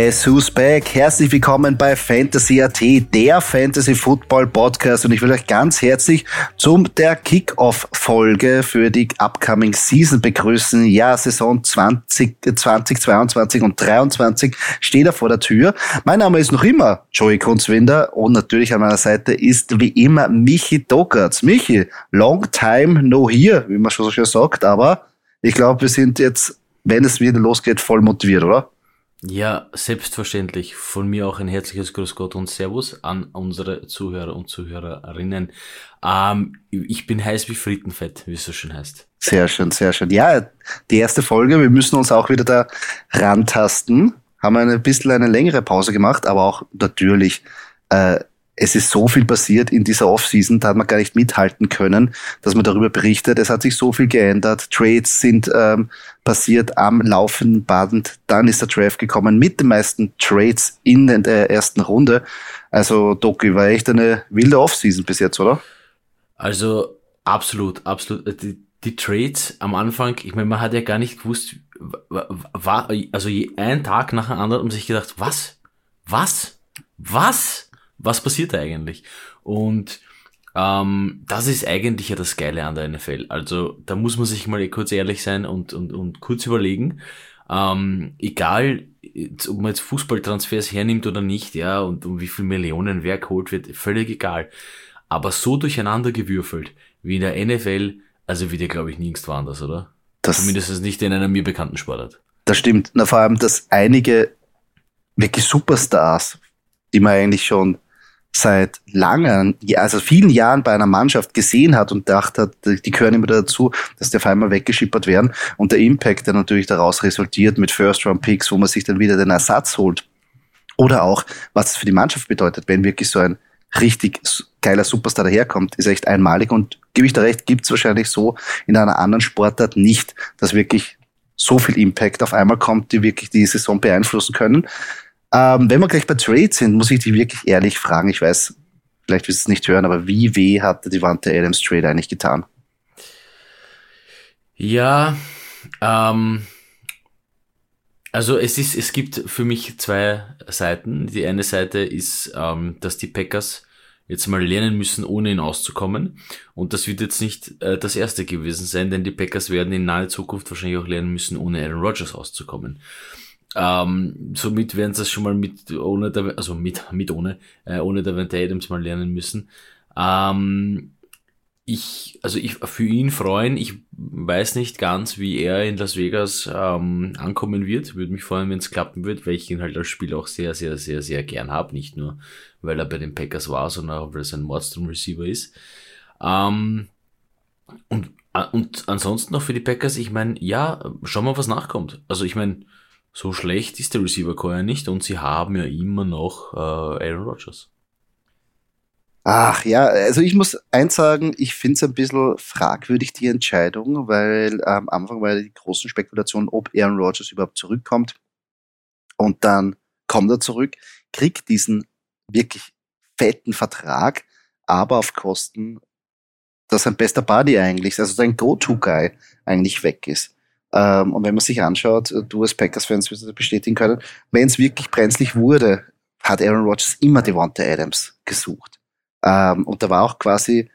Guess Who's Back? Herzlich willkommen bei Fantasy AT, der Fantasy Football Podcast und ich will euch ganz herzlich zum der Kickoff-Folge für die upcoming Season begrüßen. Ja, Saison 20, 2022 und 23 steht da vor der Tür. Mein Name ist noch immer Joey Kunzwinder und natürlich an meiner Seite ist wie immer Michi Dockertz. Michi, long time no here, wie man schon so schön sagt, aber ich glaube, wir sind jetzt, wenn es wieder losgeht, voll motiviert, oder? Ja, selbstverständlich. Von mir auch ein herzliches Grüß Gott und Servus an unsere Zuhörer und Zuhörerinnen. Ähm, ich bin heiß wie Frittenfett, wie es so schön heißt. Sehr schön, sehr schön. Ja, die erste Folge, wir müssen uns auch wieder da rantasten. Haben ein bisschen eine längere Pause gemacht, aber auch natürlich äh, es ist so viel passiert in dieser Offseason, da hat man gar nicht mithalten können, dass man darüber berichtet. Es hat sich so viel geändert. Trades sind ähm, passiert am laufenden Band. Dann ist der Draft gekommen mit den meisten Trades in der ersten Runde. Also Doki war echt eine wilde Offseason bis jetzt, oder? Also absolut, absolut. Äh, die, die Trades am Anfang, ich meine, man hat ja gar nicht gewusst, war, also ein Tag nach dem anderen und sich gedacht, was? Was? Was? Was passiert da eigentlich? Und ähm, das ist eigentlich ja das Geile an der NFL. Also da muss man sich mal kurz ehrlich sein und, und, und kurz überlegen. Ähm, egal, ob man jetzt Fußballtransfers hernimmt oder nicht, ja, und um wie viel Millionen wer geholt wird, völlig egal. Aber so durcheinander gewürfelt wie in der NFL, also wie der glaube ich nirgends woanders, oder? Das, Zumindest nicht in einer mir bekannten Sportart. Das stimmt. Na, vor allem, dass einige wirklich Superstars, die man eigentlich schon seit langen, also vielen Jahren bei einer Mannschaft gesehen hat und dachte hat, die gehören immer dazu, dass die auf einmal weggeschippert werden. Und der Impact, der natürlich daraus resultiert mit First-Round-Picks, wo man sich dann wieder den Ersatz holt. Oder auch, was es für die Mannschaft bedeutet, wenn wirklich so ein richtig geiler Superstar daherkommt, ist echt einmalig. Und gebe ich da recht, gibt es wahrscheinlich so in einer anderen Sportart nicht, dass wirklich so viel Impact auf einmal kommt, die wirklich die Saison beeinflussen können. Ähm, wenn wir gleich bei Trades sind, muss ich dich wirklich ehrlich fragen. Ich weiß, vielleicht wirst du es nicht hören, aber wie weh hat die Wante Adams Trade eigentlich getan? Ja, ähm, also es ist, es gibt für mich zwei Seiten. Die eine Seite ist, ähm, dass die Packers jetzt mal lernen müssen, ohne ihn auszukommen. Und das wird jetzt nicht äh, das erste gewesen sein, denn die Packers werden in naher Zukunft wahrscheinlich auch lernen müssen, ohne Aaron Rodgers auszukommen. Ähm, somit werden sie es schon mal mit ohne der, also mit mit ohne äh, ohne der Adams mal lernen müssen. Ähm, ich also ich für ihn freuen. Ich weiß nicht ganz, wie er in Las Vegas ähm, ankommen wird. Würde mich freuen, wenn es klappen wird, weil ich ihn halt als Spieler auch sehr sehr sehr sehr gern habe. Nicht nur weil er bei den Packers war, sondern auch weil er ein Mordstrom Receiver ist. Ähm, und äh, und ansonsten noch für die Packers, ich meine, ja, schauen wir, was nachkommt. Also ich meine, so schlecht ist der Receiver Core ja nicht und sie haben ja immer noch äh, Aaron Rodgers. Ach ja, also ich muss eins sagen, ich finde es ein bisschen fragwürdig, die Entscheidung, weil am Anfang war ja die großen Spekulationen, ob Aaron Rodgers überhaupt zurückkommt. Und dann kommt er zurück, kriegt diesen wirklich fetten Vertrag, aber auf Kosten, dass sein bester Buddy eigentlich, also sein Go-To-Guy eigentlich weg ist. Ähm, und wenn man sich anschaut, äh, du als Packers-Fans wirst du bestätigen können, wenn es wirklich brenzlig wurde, hat Aaron Rodgers immer Devonta Adams gesucht. Ähm, und da war auch quasi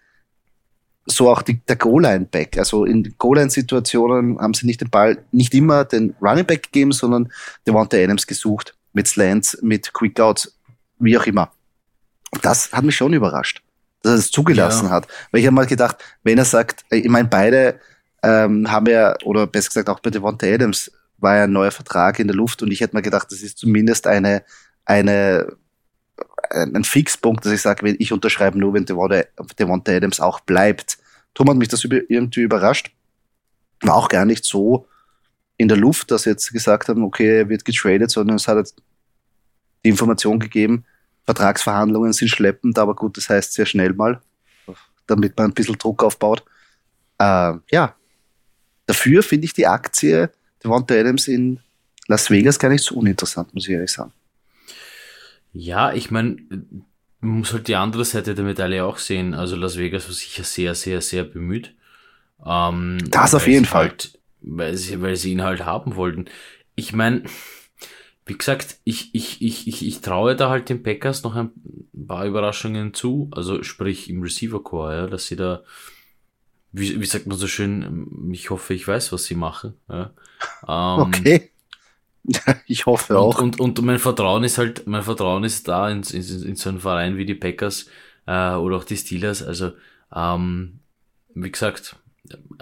so auch die, der Goal-Line-Back. Also in Goal-Line-Situationen haben sie nicht den Ball, nicht immer den Running Back gegeben, sondern Devonta Adams gesucht. Mit Slants, mit Quick-Outs, wie auch immer. Und das hat mich schon überrascht, dass er es zugelassen ja. hat. Weil ich habe mal gedacht, wenn er sagt, ich meine, beide ähm, haben wir, oder besser gesagt auch bei Devonta Adams, war ja ein neuer Vertrag in der Luft und ich hätte mir gedacht, das ist zumindest eine, eine, ein Fixpunkt, dass ich sage, ich unterschreibe nur, wenn Devonta Adams auch bleibt. Darum hat mich das irgendwie überrascht. War auch gar nicht so in der Luft, dass sie jetzt gesagt haben, okay, er wird getradet, sondern es hat jetzt die Information gegeben, Vertragsverhandlungen sind schleppend, aber gut, das heißt sehr schnell mal, damit man ein bisschen Druck aufbaut. Äh, ja, Dafür finde ich die Aktie Devonta Adams in Las Vegas gar nicht so uninteressant, muss ich ehrlich sagen. Ja, ich meine, man muss halt die andere Seite der Medaille auch sehen. Also Las Vegas war sicher sehr, sehr, sehr bemüht. Ähm, das auf jeden Fall. Halt, weil, sie, weil sie ihn halt haben wollten. Ich meine, wie gesagt, ich, ich, ich, ich, ich traue da halt den Packers noch ein paar Überraschungen zu. Also sprich im Receiver-Core, ja, dass sie da, wie, wie sagt man so schön, ich hoffe, ich weiß, was sie machen. Ja. Ähm, okay. ich hoffe auch. Und, und, und mein Vertrauen ist halt, mein Vertrauen ist da in, in, in so einen Verein wie die Packers äh, oder auch die Steelers. Also, ähm, wie gesagt,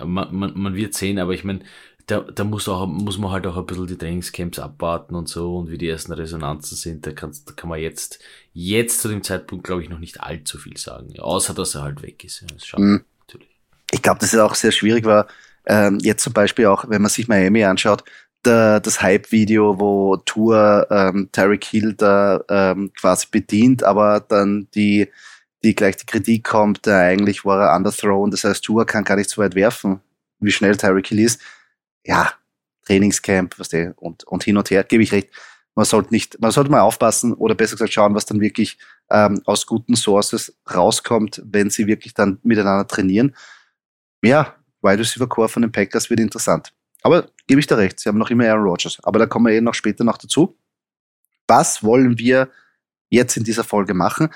man, man, man wird sehen, aber ich meine, da, da muss, auch, muss man halt auch ein bisschen die Trainingscamps abwarten und so und wie die ersten Resonanzen sind. Da, kannst, da kann man jetzt, jetzt zu dem Zeitpunkt, glaube ich, noch nicht allzu viel sagen. Außer, dass er halt weg ist. Ja, ist schade, mhm. Ich glaube, dass es auch sehr schwierig war. Ähm, jetzt zum Beispiel auch, wenn man sich Miami anschaut, der, das Hype-Video, wo Tour ähm, Tarek Hill da ähm, quasi bedient, aber dann die, die gleich die Kritik kommt, äh, eigentlich war er underthrown, das heißt, Tour kann gar nicht so weit werfen, wie schnell Tarek Hill ist ja, Trainingscamp, was der, und, und hin und her, gebe ich recht. Man sollte nicht, man sollte mal aufpassen oder besser gesagt schauen, was dann wirklich ähm, aus guten Sources rauskommt, wenn sie wirklich dann miteinander trainieren. Ja, Wide Receiver Core von den Packers wird interessant. Aber gebe ich da recht, sie haben noch immer Aaron Rodgers. Aber da kommen wir eh noch später noch dazu. Was wollen wir jetzt in dieser Folge machen?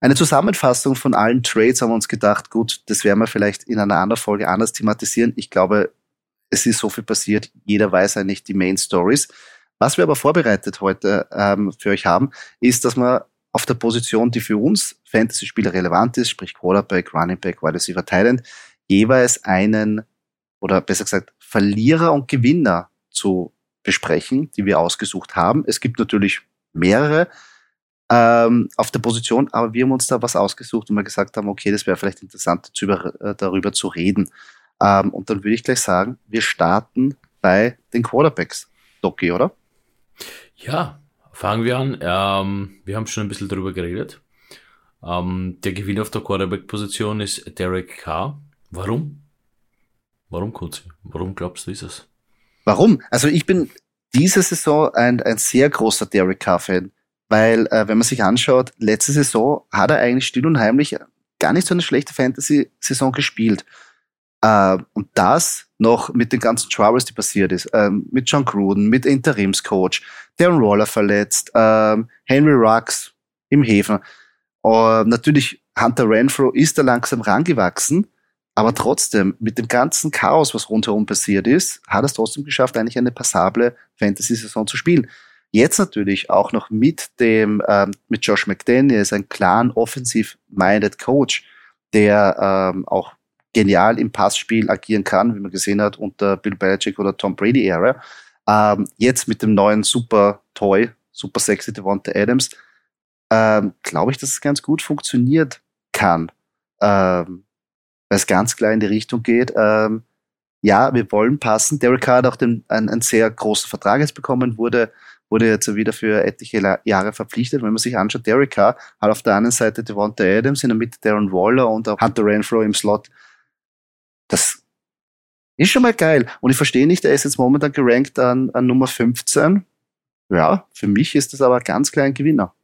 Eine Zusammenfassung von allen Trades haben wir uns gedacht, gut, das werden wir vielleicht in einer anderen Folge anders thematisieren. Ich glaube, es ist so viel passiert, jeder weiß eigentlich die Main Stories. Was wir aber vorbereitet heute ähm, für euch haben, ist, dass wir auf der Position, die für uns Fantasy-Spieler relevant ist, sprich Quarterback, Running Back, Wide Receiver, Thailand, jeweils einen oder besser gesagt Verlierer und Gewinner zu besprechen, die wir ausgesucht haben. Es gibt natürlich mehrere ähm, auf der Position, aber wir haben uns da was ausgesucht und wir gesagt haben, okay, das wäre vielleicht interessant, äh, darüber zu reden. Ähm, und dann würde ich gleich sagen, wir starten bei den Quarterbacks. Doki, oder? Ja, fangen wir an. Ähm, wir haben schon ein bisschen darüber geredet. Ähm, der Gewinner auf der Quarterback-Position ist Derek Carr. Warum? Warum, Kunzi? Warum glaubst du, ist es? Warum? Also ich bin diese Saison ein, ein sehr großer Derek Carr-Fan, weil äh, wenn man sich anschaut, letzte Saison hat er eigentlich still und heimlich gar nicht so eine schlechte Fantasy-Saison gespielt. Äh, und das noch mit den ganzen Troubles, die passiert ist, ähm, mit John Gruden, mit Interimscoach, Darren Roller verletzt, ähm, Henry Rux im Häfen. Äh, natürlich, Hunter Renfro ist da langsam rangewachsen, aber trotzdem, mit dem ganzen Chaos, was rundherum passiert ist, hat es trotzdem geschafft, eigentlich eine passable Fantasy-Saison zu spielen. Jetzt natürlich auch noch mit dem, ähm, mit Josh McDaniels, ein klaren offensiv-minded Coach, der ähm, auch genial im Passspiel agieren kann, wie man gesehen hat unter Bill Belichick oder Tom Brady Ära. Ähm, jetzt mit dem neuen Super Toy, Super Sexy Devonta Adams, ähm, glaube ich, dass es ganz gut funktioniert kann, ähm, weil es ganz klar in die Richtung geht. Ähm, ja, wir wollen passen. Derek Carr hat auch den, einen, einen sehr großen Vertrag jetzt bekommen, wurde wurde jetzt wieder für etliche Jahre verpflichtet. Wenn man sich anschaut, Derek Carr hat auf der einen Seite Devonta Adams, in der Mitte Darren Waller und auch Hunter Renfro im Slot. Das ist schon mal geil. Und ich verstehe nicht, er ist jetzt momentan gerankt an, an Nummer 15. Ja, für mich ist das aber ganz klar ein Gewinner.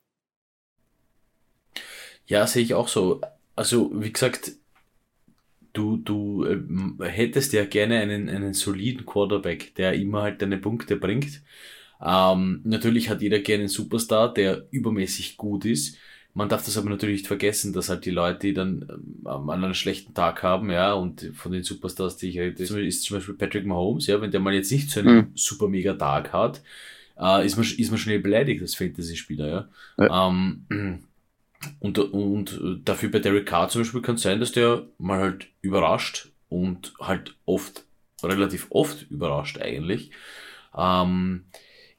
Ja, sehe ich auch so. Also, wie gesagt, du, du äh, hättest ja gerne einen, einen soliden Quarterback, der immer halt deine Punkte bringt. Ähm, natürlich hat jeder gerne einen Superstar, der übermäßig gut ist. Man darf das aber natürlich nicht vergessen, dass halt die Leute, die dann ähm, an einem schlechten Tag haben, ja, und von den Superstars, die ich rede, ist zum Beispiel Patrick Mahomes, ja, wenn der mal jetzt nicht so einen mhm. super mega Tag hat, äh, ist, man, ist man schnell beleidigt als Fantasy-Spieler, ja. ja. Ähm, und, und dafür bei Derek Carr zum Beispiel kann es sein, dass der mal halt überrascht und halt oft, relativ oft überrascht eigentlich. Ähm,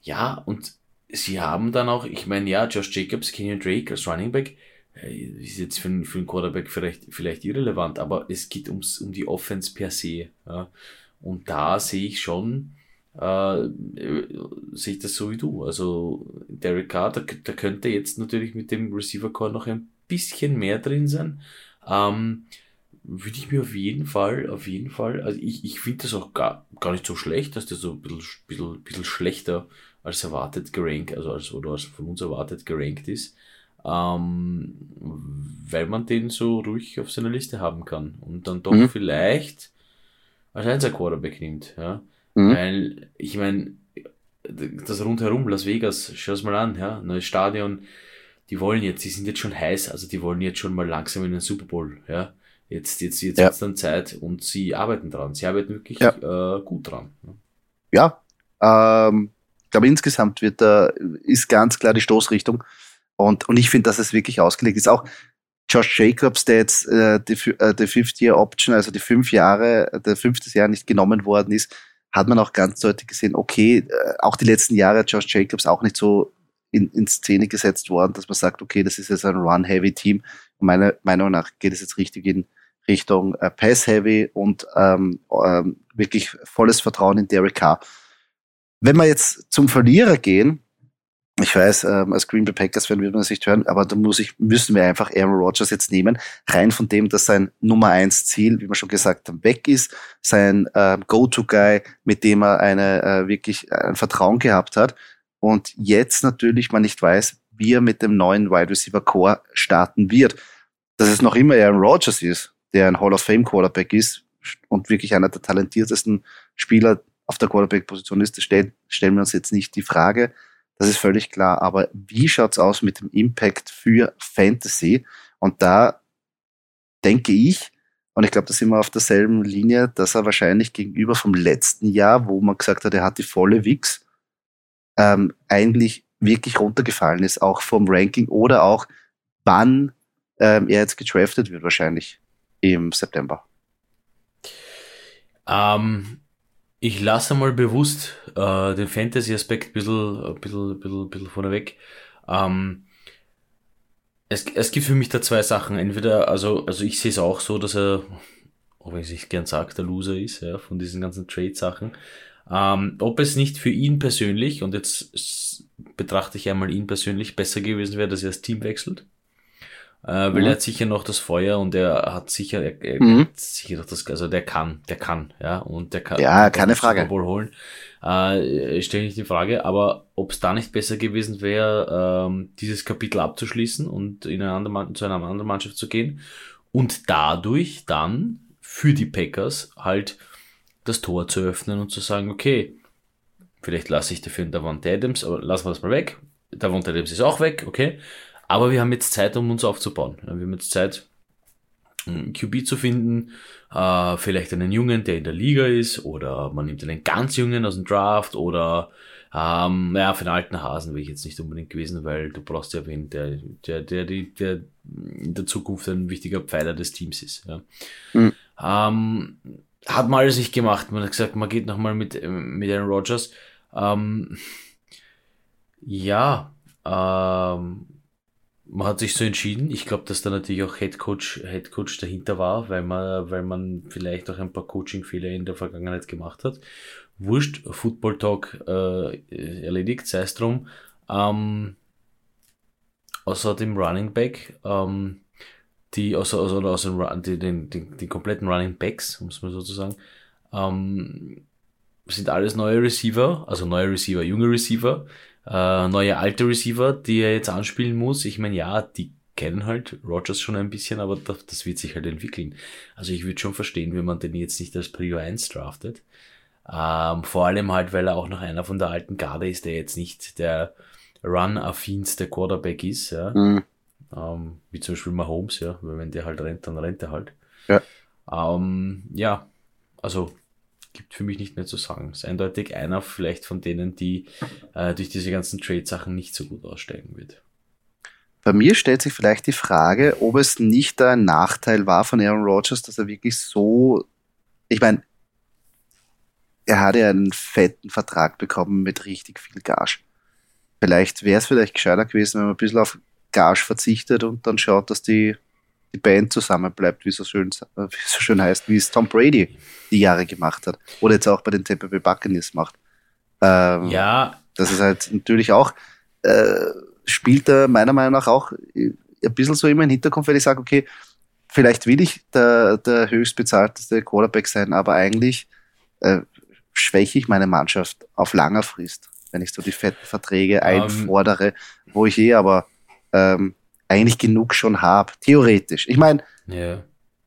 ja, und sie haben dann auch, ich meine, ja, Josh Jacobs, Kenyon Drake als Running Back, äh, ist jetzt für, für einen Quarterback vielleicht, vielleicht irrelevant, aber es geht ums, um die Offense per se. Ja. Und da sehe ich schon, äh, sehe ich das so wie du. Also Derek Carr, da, da könnte jetzt natürlich mit dem Receiver Core noch ein bisschen mehr drin sein. Ähm, würde ich mir auf jeden Fall, auf jeden Fall, also ich, ich finde das auch gar, gar nicht so schlecht, dass der so ein bisschen, bisschen, bisschen schlechter als erwartet gerankt, also als, oder als von uns erwartet gerankt ist, ähm, weil man den so ruhig auf seiner Liste haben kann und dann doch mhm. vielleicht als Einser Quarterback nimmt, ja. Mhm. Weil, ich meine, das rundherum, Las Vegas, schau es mal an, ja, neues Stadion, die wollen jetzt, die sind jetzt schon heiß, also die wollen jetzt schon mal langsam in den Super Bowl, ja. Jetzt, jetzt, jetzt ja. dann Zeit und sie arbeiten dran. Sie arbeiten wirklich ja. äh, gut dran. Ja, ähm, ich glaube insgesamt wird da, ist ganz klar die Stoßrichtung. Und, und ich finde, dass es wirklich ausgelegt ist. Auch Josh Jacobs, der jetzt äh, die, äh, die Fifth-Year-Option, also die fünf Jahre, der fünfte Jahr nicht genommen worden ist, hat man auch ganz deutlich gesehen, okay, äh, auch die letzten Jahre Josh Jacobs auch nicht so in, in Szene gesetzt worden, dass man sagt, okay, das ist jetzt ein Run-Heavy-Team. Meiner Meinung nach geht es jetzt richtig in Richtung äh, Pass-Heavy und ähm, ähm, wirklich volles Vertrauen in Derek Carr. Wenn wir jetzt zum Verlierer gehen, ich weiß, ähm, als Green Bay Packers werden wir das nicht hören, aber da muss ich, müssen wir einfach Aaron Rodgers jetzt nehmen. Rein von dem, dass sein Nummer eins Ziel, wie wir schon gesagt haben, weg ist, sein äh, Go-To-Guy, mit dem er eine äh, wirklich äh, ein Vertrauen gehabt hat. Und jetzt natürlich man nicht weiß, wie er mit dem neuen Wide Receiver Core starten wird. Dass es noch immer Aaron Rodgers ist, der ein Hall of Fame Quarterback ist und wirklich einer der talentiertesten Spieler auf der Quarterback-Position ist, das stellen, stellen wir uns jetzt nicht die Frage. Das ist völlig klar. Aber wie schaut's aus mit dem Impact für Fantasy? Und da denke ich, und ich glaube, da sind wir auf derselben Linie, dass er wahrscheinlich gegenüber vom letzten Jahr, wo man gesagt hat, er hat die volle Wix, ähm, eigentlich wirklich runtergefallen ist, auch vom Ranking oder auch wann ähm, er jetzt gedraftet wird, wahrscheinlich im September. Ähm, ich lasse mal bewusst äh, den Fantasy-Aspekt ein bisschen, ein bisschen, ein bisschen, ein bisschen vorneweg. Ähm, es, es gibt für mich da zwei Sachen. Entweder, also, also ich sehe es auch so, dass er, auch wenn ich es gern sage, der Loser ist, ja, von diesen ganzen Trade-Sachen. Ähm, ob es nicht für ihn persönlich, und jetzt betrachte ich einmal ihn persönlich, besser gewesen wäre, dass er das Team wechselt. Äh, weil mhm. er hat sicher noch das Feuer und er hat sicher, er, er mhm. hat sicher noch das, also der kann, der kann, ja, und der kann. Ja, keine Frage. Wohl holen. Äh, stelle ich die Frage, aber ob es da nicht besser gewesen wäre, ähm, dieses Kapitel abzuschließen und in eine andere, zu einer anderen Mannschaft zu gehen und dadurch dann für die Packers halt das Tor zu öffnen und zu sagen, okay, vielleicht lasse ich dafür einen Davante Adams, aber lassen wir das mal weg. Davante Adams ist auch weg, okay. Aber wir haben jetzt Zeit, um uns aufzubauen. Wir haben jetzt Zeit, einen QB zu finden, äh, vielleicht einen Jungen, der in der Liga ist, oder man nimmt einen ganz Jungen aus dem Draft, oder ähm, naja, für den alten Hasen wäre ich jetzt nicht unbedingt gewesen, weil du brauchst ja wen, der, der, der, der, der in der Zukunft ein wichtiger Pfeiler des Teams ist. Ja. Mhm. Ähm, hat man alles nicht gemacht. Man hat gesagt, man geht nochmal mit, mit Aaron Rodgers. Ähm, ja, ähm, man hat sich so entschieden. Ich glaube, dass da natürlich auch Head Coach, Head Coach dahinter war, weil man, weil man vielleicht auch ein paar Coaching-Fehler in der Vergangenheit gemacht hat. Wurscht, Football Talk äh, erledigt, sei es drum. Ähm, außer dem Running Back, ähm, die, außer, außer, außer den, den, den, den kompletten Running Backs, muss man sozusagen, ähm, sind alles neue Receiver, also neue Receiver, junge Receiver, äh, neue alte Receiver, die er jetzt anspielen muss. Ich meine, ja, die kennen halt Rogers schon ein bisschen, aber das, das wird sich halt entwickeln. Also ich würde schon verstehen, wenn man den jetzt nicht als Prio 1 draftet. Ähm, vor allem halt, weil er auch noch einer von der alten Garde ist, der jetzt nicht der Run-affinste Quarterback ist, ja. Mhm. Ähm, wie zum Beispiel Mahomes, ja, weil wenn der halt rennt, dann rennt er halt. Ja. Ähm, ja, also gibt für mich nicht mehr zu sagen. Ist eindeutig einer vielleicht von denen, die äh, durch diese ganzen Trade-Sachen nicht so gut aussteigen wird. Bei mir stellt sich vielleicht die Frage, ob es nicht ein Nachteil war von Aaron Rodgers, dass er wirklich so, ich meine, er hatte ja einen fetten Vertrag bekommen mit richtig viel Gage. Vielleicht wäre es vielleicht gescheiter gewesen, wenn man ein bisschen auf Gage verzichtet und dann schaut, dass die die Band zusammenbleibt, wie so schön, wie so schön heißt, wie es Tom Brady die Jahre gemacht hat. Oder jetzt auch bei den Tampa Bay Buccaneers macht. Ähm, ja. Das ist halt natürlich auch, äh, spielt er meiner Meinung nach auch ein bisschen so immer im Hinterkopf, wenn ich sage, okay, vielleicht will ich der, der höchstbezahlteste Quarterback sein, aber eigentlich äh, schwäche ich meine Mannschaft auf langer Frist, wenn ich so die fetten Verträge um, ähm. einfordere, wo ich eh aber ähm, eigentlich genug schon habe, theoretisch. Ich meine, yeah.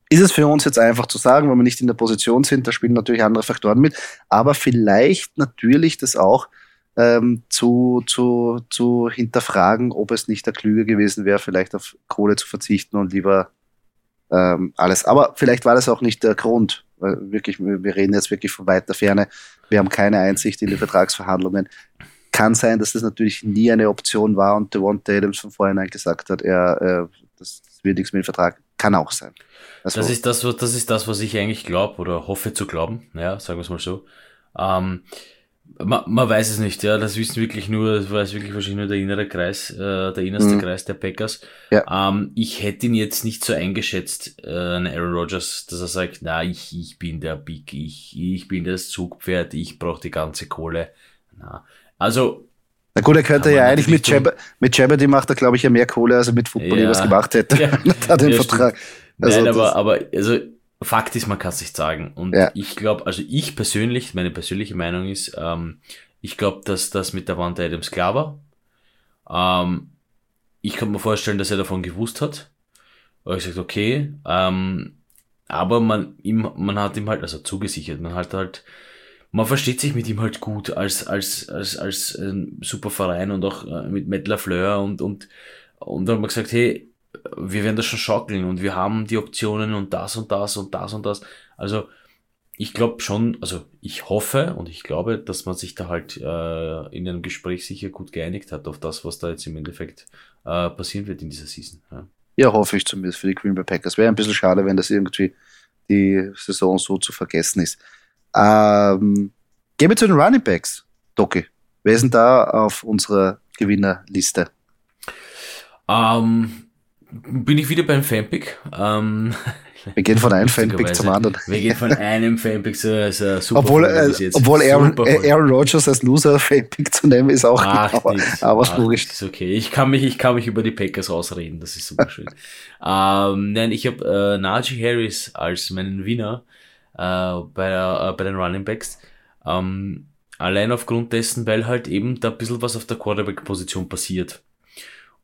ist es für uns jetzt einfach zu sagen, wenn wir nicht in der Position sind, da spielen natürlich andere Faktoren mit, aber vielleicht natürlich das auch ähm, zu, zu, zu hinterfragen, ob es nicht der Klüge gewesen wäre, vielleicht auf Kohle zu verzichten und lieber ähm, alles. Aber vielleicht war das auch nicht der Grund. Weil wirklich, wir reden jetzt wirklich von weiter Ferne. Wir haben keine Einsicht in die Vertragsverhandlungen. Kann sein, dass das natürlich nie eine Option war und Devonta Adams von vornherein gesagt hat, er, äh, das wird nichts mit dem Vertrag. Kann auch sein. Also, das, ist das, das ist das, was ich eigentlich glaube oder hoffe zu glauben. Ja, sagen wir es mal so. Ähm, man, man weiß es nicht, ja. Das wissen wirklich nur, das weiß wirklich wahrscheinlich nur der innere Kreis, äh, der innerste mhm. Kreis der Packers. Ja. Ähm, ich hätte ihn jetzt nicht so eingeschätzt, äh, Aaron Rodgers, dass er sagt, na, ich, ich bin der Big, ich, ich bin das Zugpferd, ich brauche die ganze Kohle. Na. Also. Na gut, er könnte ja eigentlich mit Jabber, mit Jabber, die macht er, glaube ich, ja mehr Kohle, als er mit Football ja, was gemacht hätte. Ja, da den Vertrag. Also Nein, aber, aber, also, Fakt ist, man kann es nicht sagen. Und ja. ich glaube, also ich persönlich, meine persönliche Meinung ist, ähm, ich glaube, dass das mit der Wand Adams klar war. Ähm, ich kann mir vorstellen, dass er davon gewusst hat. Aber ich gesagt, okay, ähm, aber man, ihm, man hat ihm halt, also zugesichert, man hat halt, man versteht sich mit ihm halt gut als, als, als, als ein super Verein und auch äh, mit Matt LaFleur und, und, und dann hat man gesagt, hey, wir werden das schon schaukeln und wir haben die Optionen und das und das und das und das. Also ich glaube schon, also ich hoffe und ich glaube, dass man sich da halt äh, in einem Gespräch sicher gut geeinigt hat auf das, was da jetzt im Endeffekt äh, passieren wird in dieser Season. Ja. ja, hoffe ich zumindest für die Green Bay Packers. Wäre ein bisschen schade, wenn das irgendwie die Saison so zu vergessen ist. Ähm, gehen wir zu den Running Backs, Doki. Wer ist denn da auf unserer Gewinnerliste? Ähm, bin ich wieder beim Fanpick. Ähm, wir gehen von einem Fanpick zum anderen. Wir gehen von einem Fanpick zu also super. Obwohl, äh, obwohl Aaron, äh, Aaron Rodgers als Loser Fanpick zu nehmen, ist auch Ach, genau, aber Ach, logisch. Ist okay. Ich kann mich, ich kann mich über die Packers ausreden. Das ist super schön. ähm, nein, ich habe äh, Najee Harris als meinen Wiener äh, bei, äh, bei den Running Backs. Ähm, allein aufgrund dessen, weil halt eben da ein bisschen was auf der Quarterback-Position passiert.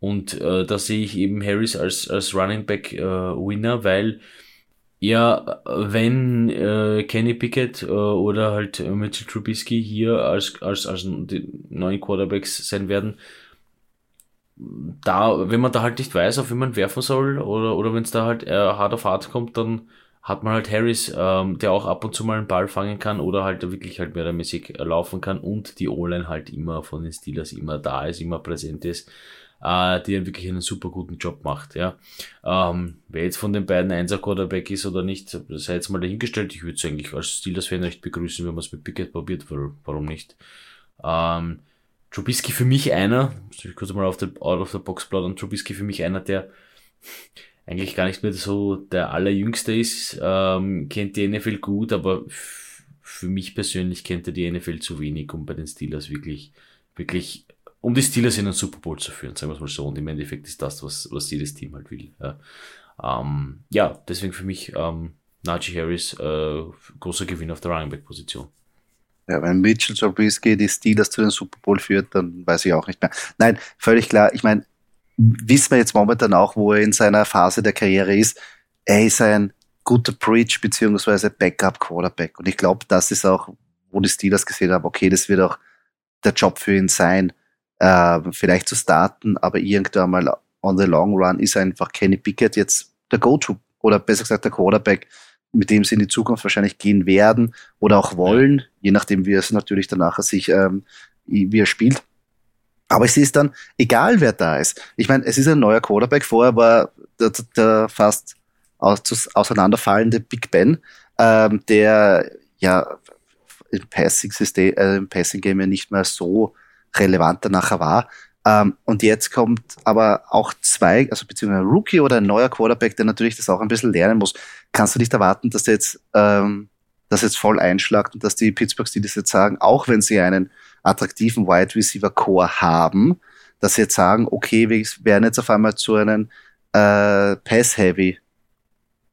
Und äh, da sehe ich eben Harris als, als Running Back äh, Winner, weil ja, wenn äh, Kenny Pickett äh, oder halt Mitchell Trubisky hier als, als, als neuen Quarterbacks sein werden, da, wenn man da halt nicht weiß, auf wen man werfen soll, oder, oder wenn es da halt äh, hart auf hart kommt, dann hat man halt Harris, ähm, der auch ab und zu mal einen Ball fangen kann oder halt wirklich halt mehrmäßig laufen kann und die O-Line halt immer von den Steelers immer da ist, immer präsent ist äh, die wirklich einen super guten Job macht. Ja. Ähm, wer jetzt von den beiden Einser Quarterback ist oder nicht, sei jetzt mal dahingestellt. Ich würde es eigentlich als Steelers-Fan recht begrüßen, wenn man es mit Pickett probiert, warum nicht. Ähm, Trubisky für mich einer, muss ich kurz mal auf der, out of the box plaudern, Trubisky für mich einer, der eigentlich gar nicht mehr so der allerjüngste ist, ähm, kennt die NFL gut, aber für mich persönlich kennt er die NFL zu wenig, um bei den Steelers wirklich, wirklich um die Steelers in den Super Bowl zu führen, sagen wir es mal so. Und im Endeffekt ist das, was, was jedes Team halt will. Ja, ähm, ja deswegen für mich ähm, Najee Harris äh, großer Gewinn auf der Running Back Position. Ja, wenn Mitchell Trubisky die Steelers zu den Super Bowl führt, dann weiß ich auch nicht mehr. Nein, völlig klar. Ich meine, wissen wir jetzt momentan auch, wo er in seiner Phase der Karriere ist. Er ist ein guter Preach beziehungsweise Backup Quarterback. Und ich glaube, das ist auch, wo die Steelers gesehen haben, okay, das wird auch der Job für ihn sein äh, vielleicht zu starten, aber irgendwann mal on the long run ist einfach Kenny Pickett jetzt der Go-To oder besser gesagt der Quarterback, mit dem sie in die Zukunft wahrscheinlich gehen werden oder auch wollen, je nachdem, wie es natürlich danach sich, ähm, wie er spielt. Aber es ist dann egal, wer da ist. Ich meine, es ist ein neuer Quarterback. Vorher war der, der fast aus, auseinanderfallende Big Ben, ähm, der ja im Passing-System, äh, im Passing-Game ja nicht mehr so relevanter nachher war. Ähm, und jetzt kommt aber auch zwei, also beziehungsweise ein Rookie oder ein neuer Quarterback, der natürlich das auch ein bisschen lernen muss. Kannst du nicht erwarten, dass der jetzt ähm, das jetzt voll einschlagt und dass die Pittsburgh Steelers jetzt sagen, auch wenn sie einen attraktiven Wide Receiver Core haben, dass sie jetzt sagen, okay, wir werden jetzt auf einmal zu einem äh, Pass-Heavy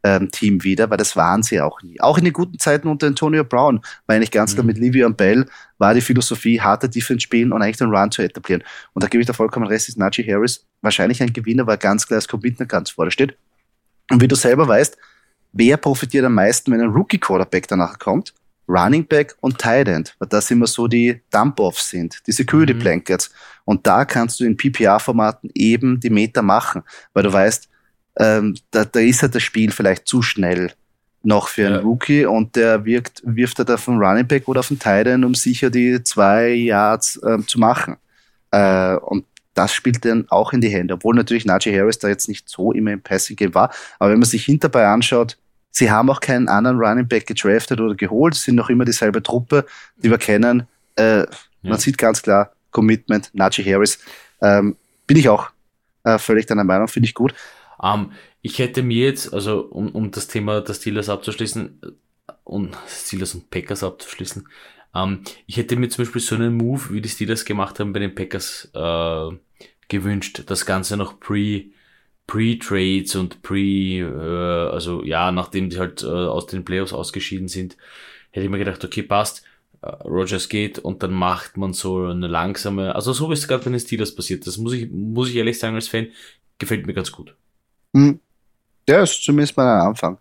ähm, Team wieder, weil das waren sie auch nie. Auch in den guten Zeiten unter Antonio Brown, war eigentlich ganz mhm. klar mit Livian Bell, war die Philosophie, harte Defense spielen und eigentlich den Run zu etablieren. Und da gebe ich da vollkommen recht, ist Najee Harris wahrscheinlich ein Gewinner, weil ganz klar das Commitment ganz vorne steht. Und wie du selber weißt, wer profitiert am meisten, wenn ein Rookie-Quarterback danach kommt? Running Back und Tight End, weil das immer so die Dump-Offs sind, die Security mhm. Blankets. Und da kannst du in PPR-Formaten eben die Meter machen, weil du weißt, ähm, da, da ist halt das Spiel vielleicht zu schnell noch für einen ja. Rookie und der wirkt, wirft er da auf den Running Back oder auf den Tight End, um sicher die zwei Yards ähm, zu machen. Äh, und das spielt dann auch in die Hände, obwohl natürlich Najee Harris da jetzt nicht so immer im Passing Game war. Aber wenn man sich hinterbei anschaut, sie haben auch keinen anderen Running Back gedraftet oder geholt, sind noch immer dieselbe Truppe, die wir kennen. Äh, ja. Man sieht ganz klar, Commitment, Najee Harris. Ähm, bin ich auch äh, völlig deiner Meinung, finde ich gut. Um, ähm, ich hätte mir jetzt, also um, um das Thema der Steelers abzuschließen und Steelers und Packers abzuschließen, ähm, ich hätte mir zum Beispiel so einen Move, wie die Steelers gemacht haben bei den Packers, äh, gewünscht. Das Ganze noch pre, Pre-Trades und Pre, äh, also ja, nachdem die halt äh, aus den Playoffs ausgeschieden sind, hätte ich mir gedacht, okay, passt, äh, Rogers geht und dann macht man so eine langsame, also so wie es gerade bei den Steelers passiert. Das muss ich, muss ich ehrlich sagen als Fan, gefällt mir ganz gut. Hm. Ja, ist zumindest mal ein Anfang.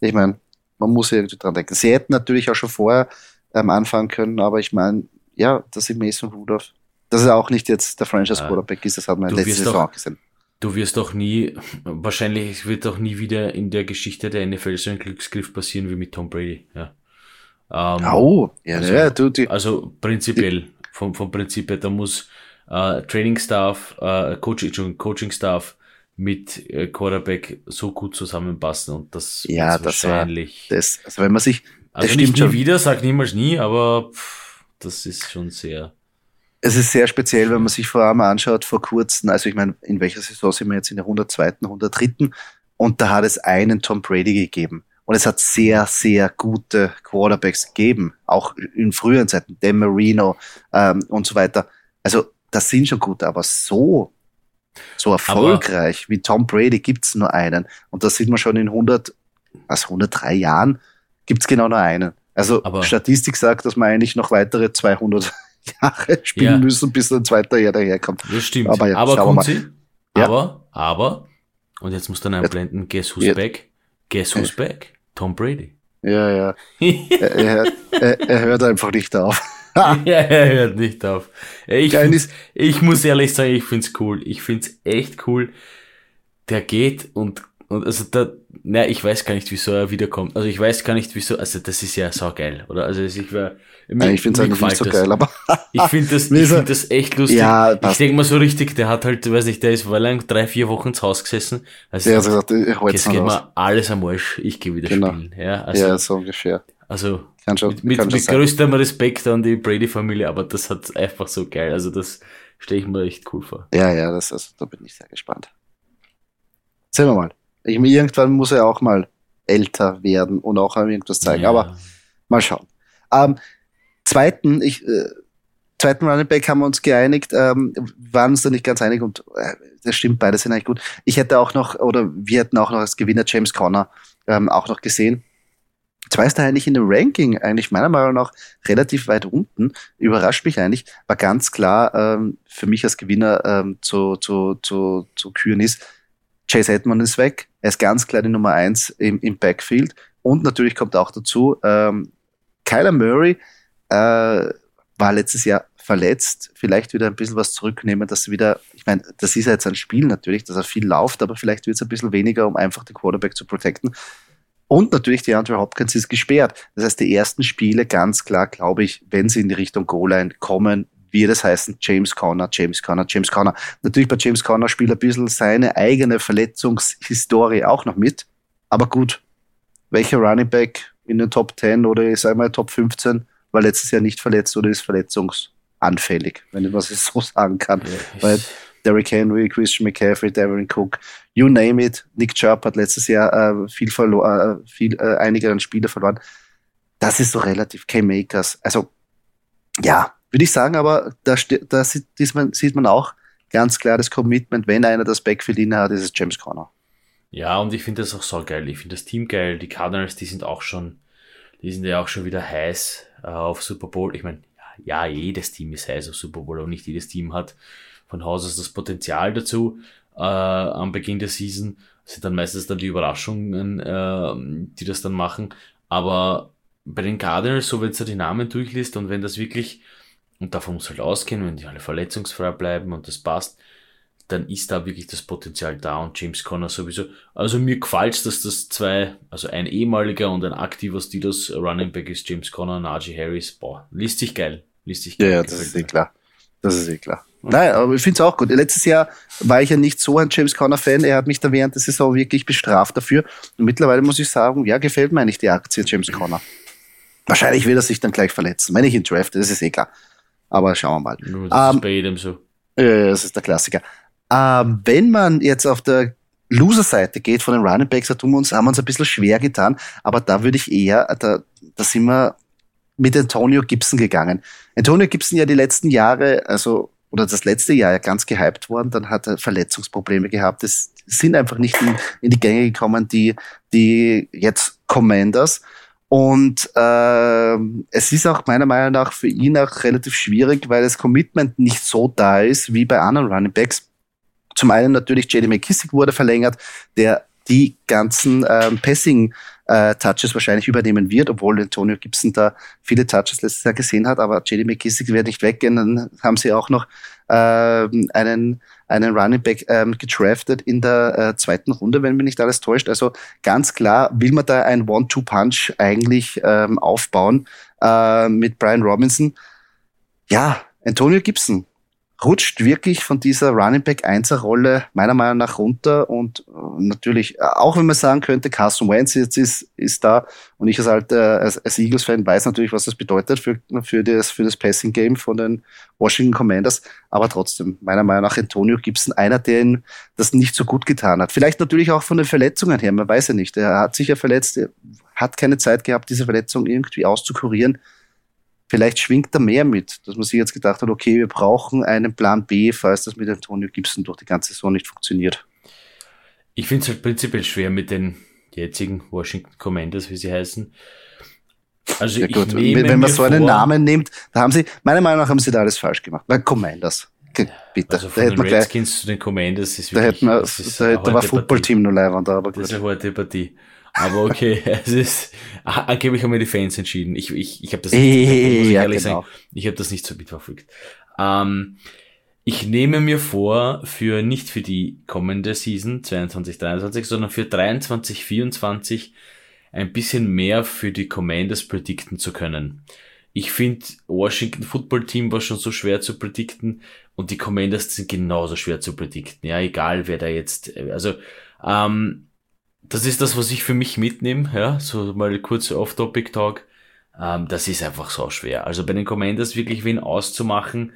Ich meine, man muss irgendwie dran denken. Sie hätten natürlich auch schon vorher ähm, anfangen können, aber ich meine, ja, dass ich Mason Rudolph, dass er auch nicht jetzt der Franchise Quarterback ist, das hat man letzte Saison auch gesehen. Du wirst doch nie, wahrscheinlich wird doch nie wieder in der Geschichte der NFL so ein Glücksgriff passieren wie mit Tom Brady. Ja. Ähm, oh, ja, also, ja, du, die, also prinzipiell, vom, vom Prinzip her, da muss äh, Training Staff, äh, Coaching, Coaching Staff mit äh, Quarterback so gut zusammenpassen und das ja, das wahrscheinlich. War das, also wenn man sich also das stimmt nie schon. wieder, sag niemals nie, aber pff, das ist schon sehr. Es ist sehr speziell, wenn man sich vor allem anschaut, vor kurzem, also ich meine, in welcher Saison sind wir jetzt in der 102., 103. Und da hat es einen Tom Brady gegeben. Und es hat sehr, sehr gute Quarterbacks gegeben, auch in früheren Zeiten, Dan Marino ähm, und so weiter. Also das sind schon gute, aber so, so erfolgreich aber wie Tom Brady gibt's nur einen. Und das sieht man schon in 100, was, 103 Jahren gibt's genau nur einen. Also Statistik sagt, dass man eigentlich noch weitere 200 Jahre spielen ja. müssen, bis ein zweiter Jahr daherkommt. Das stimmt. Aber, ja, aber Kunzi, ja. aber, aber, und jetzt muss dann einblenden, guess who's back? Guess who's back? Tom Brady. Ja, ja. er, er, er, er, hört einfach nicht auf. ja, er hört nicht auf. Ich, ich muss ehrlich sagen, ich find's cool. Ich find's echt cool. Der geht und und also da, na, ich weiß gar nicht, wieso er wiederkommt. Also ich weiß gar nicht, wieso, also das ist ja so geil, oder? Also ich war, mir, ich finde es eigentlich nicht so das. geil, aber. ich finde das, ich find das echt lustig. Ja, ich denke mal so richtig, der hat halt, weiß nicht, der ist war lang drei, vier Wochen zu Hause gesessen. Also der hat gesagt, ich jetzt geht mir alles am Arsch, ich gehe wieder genau. spielen. Ja, also, ja, so ungefähr. Also kann schon, mit, kann mit größtem Respekt an die Brady-Familie, aber das hat einfach so geil. Also das stelle ich mir echt cool vor. Ja, ja, das, also, da bin ich sehr gespannt. Sehen wir mal. Ich, irgendwann muss er auch mal älter werden und auch irgendwas zeigen. Ja. Aber mal schauen. Ähm, zweiten, ich, äh, zweiten Running Back haben wir uns geeinigt, ähm, waren uns da nicht ganz einig und äh, das stimmt, beide sind eigentlich gut. Ich hätte auch noch, oder wir hätten auch noch als Gewinner James Conner ähm, auch noch gesehen. Zwar ist er eigentlich in dem Ranking eigentlich meiner Meinung nach relativ weit unten. Überrascht mich eigentlich. War ganz klar ähm, für mich als Gewinner ähm, zu, zu, zu, zu küren ist, Chase Edmond ist weg. Er ist ganz klar die Nummer eins im, im Backfield. Und natürlich kommt auch dazu, ähm, Kyler Murray äh, war letztes Jahr verletzt, vielleicht wieder ein bisschen was zurücknehmen, dass wieder, ich meine, das ist ja jetzt ein Spiel natürlich, dass er viel läuft, aber vielleicht wird es ein bisschen weniger, um einfach den Quarterback zu protecten. Und natürlich, die Andrew Hopkins ist gesperrt. Das heißt, die ersten Spiele ganz klar, glaube ich, wenn sie in die Richtung Goal-Line kommen, wird es heißen James Conner, James Conner, James Conner. Natürlich bei James Conner spielt ein bisschen seine eigene Verletzungshistorie auch noch mit. Aber gut, welcher Running Back in den Top 10 oder ich sage mal Top 15 war letztes Jahr nicht verletzt oder ist verletzungsanfällig, wenn ich was so sagen kann. Ja. Weil Derrick Henry, Christian McCaffrey, Devin Cook, you name it. Nick Chubb hat letztes Jahr äh, viel verloren, äh, viel, äh, einige Spieler verloren. Das ist so relativ K-Makers. Also, ja, würde ich sagen, aber da, da sieht, man, sieht man auch ganz klar das Commitment, wenn einer das Backfield inne hat, ist es James Conner. Ja, und ich finde das auch so geil. Ich finde das Team geil. Die Cardinals, die sind auch schon, die sind ja auch schon wieder heiß äh, auf Super Bowl. Ich meine, ja, jedes Team ist heiß auf Super Bowl, aber nicht jedes Team hat von Haus aus das Potenzial dazu äh, am Beginn der Season. Sind dann meistens dann die Überraschungen, äh, die das dann machen. Aber bei den Cardinals, so wenn du die Namen durchliest und wenn das wirklich, und davon muss halt ausgehen, wenn die alle verletzungsfrei bleiben und das passt, dann ist da wirklich das Potenzial da und James Conner sowieso. Also mir gefällt dass das zwei, also ein ehemaliger und ein aktiver Steelers Running Back ist James Conner RG Harris. Boah, liest sich geil. Liest sich geil. Ja, das ist eh klar. Das ist eh klar. Nein, aber ich finde es auch gut. Letztes Jahr war ich ja nicht so ein James Conner-Fan. Er hat mich da während der Saison wirklich bestraft dafür. Und mittlerweile muss ich sagen, ja, gefällt mir eigentlich die Aktie James Conner. Wahrscheinlich wird er sich dann gleich verletzen, wenn ich ihn drafte, das ist eh klar. Aber schauen wir mal. Das ähm, ist bei jedem so. Ja, das ist der Klassiker. Ähm, wenn man jetzt auf der Loser-Seite geht von den Running Backs, da tun wir uns, haben wir uns ein bisschen schwer getan, aber da würde ich eher, da, da sind wir mit Antonio Gibson gegangen. Antonio Gibson ja die letzten Jahre, also oder das letzte Jahr ja ganz gehypt worden, dann hat er Verletzungsprobleme gehabt. Es sind einfach nicht in, in die Gänge gekommen, die, die jetzt Commanders. Und äh, es ist auch meiner Meinung nach für ihn auch relativ schwierig, weil das Commitment nicht so da ist wie bei anderen Running Backs. Zum einen natürlich JD McKissick wurde verlängert, der die ganzen ähm, Passing äh, Touches wahrscheinlich übernehmen wird, obwohl Antonio Gibson da viele Touches letztes Jahr gesehen hat, aber JD McKissick wird nicht weggehen. Dann haben sie auch noch äh, einen, einen Running Back ähm, gedraftet in der äh, zweiten Runde, wenn mich nicht alles täuscht. Also ganz klar will man da ein One-Two-Punch eigentlich ähm, aufbauen äh, mit Brian Robinson. Ja, Antonio Gibson, rutscht wirklich von dieser Running Back 1er Rolle meiner Meinung nach runter und äh, natürlich, äh, auch wenn man sagen könnte, Carson Wentz jetzt ist, ist da und ich als alter, als, als Eagles-Fan weiß natürlich, was das bedeutet für, für das, für das Passing-Game von den Washington Commanders, aber trotzdem, meiner Meinung nach Antonio Gibson, einer, der ihn das nicht so gut getan hat. Vielleicht natürlich auch von den Verletzungen her, man weiß ja nicht. Er hat sich ja verletzt, er hat keine Zeit gehabt, diese Verletzung irgendwie auszukurieren vielleicht schwingt da mehr mit, dass man sich jetzt gedacht hat, okay, wir brauchen einen Plan B, falls das mit Antonio Gibson durch die ganze Saison nicht funktioniert. Ich finde es halt prinzipiell schwer mit den jetzigen Washington Commanders, wie sie heißen. Also ja, gut. wenn, wenn man so einen Namen nimmt, da haben sie, meiner Meinung nach haben sie da alles falsch gemacht. Weil Commanders. Bitte. Also von da den Redskins gleich, zu den Commanders ist wirklich, da, hätten wir, da, da war Footballteam nur leibend, aber gut. Das ist eine harte Partie. Aber okay, es ist, angeblich haben wir die Fans entschieden. Ich, ich, ich habe das, nicht, ja, ehrlich genau. ich habe das nicht so mitverfolgt. Ähm, ich nehme mir vor, für nicht für die kommende Season 22, 23, sondern für 23, 24 ein bisschen mehr für die Commanders predikten zu können. Ich finde, Washington Football Team war schon so schwer zu predikten und die Commanders sind genauso schwer zu predikten. Ja, egal wer da jetzt, also ähm, das ist das, was ich für mich mitnehme, ja, so mal kurz Off-Topic-Talk. Ähm, das ist einfach so schwer. Also bei den Commanders wirklich wen auszumachen,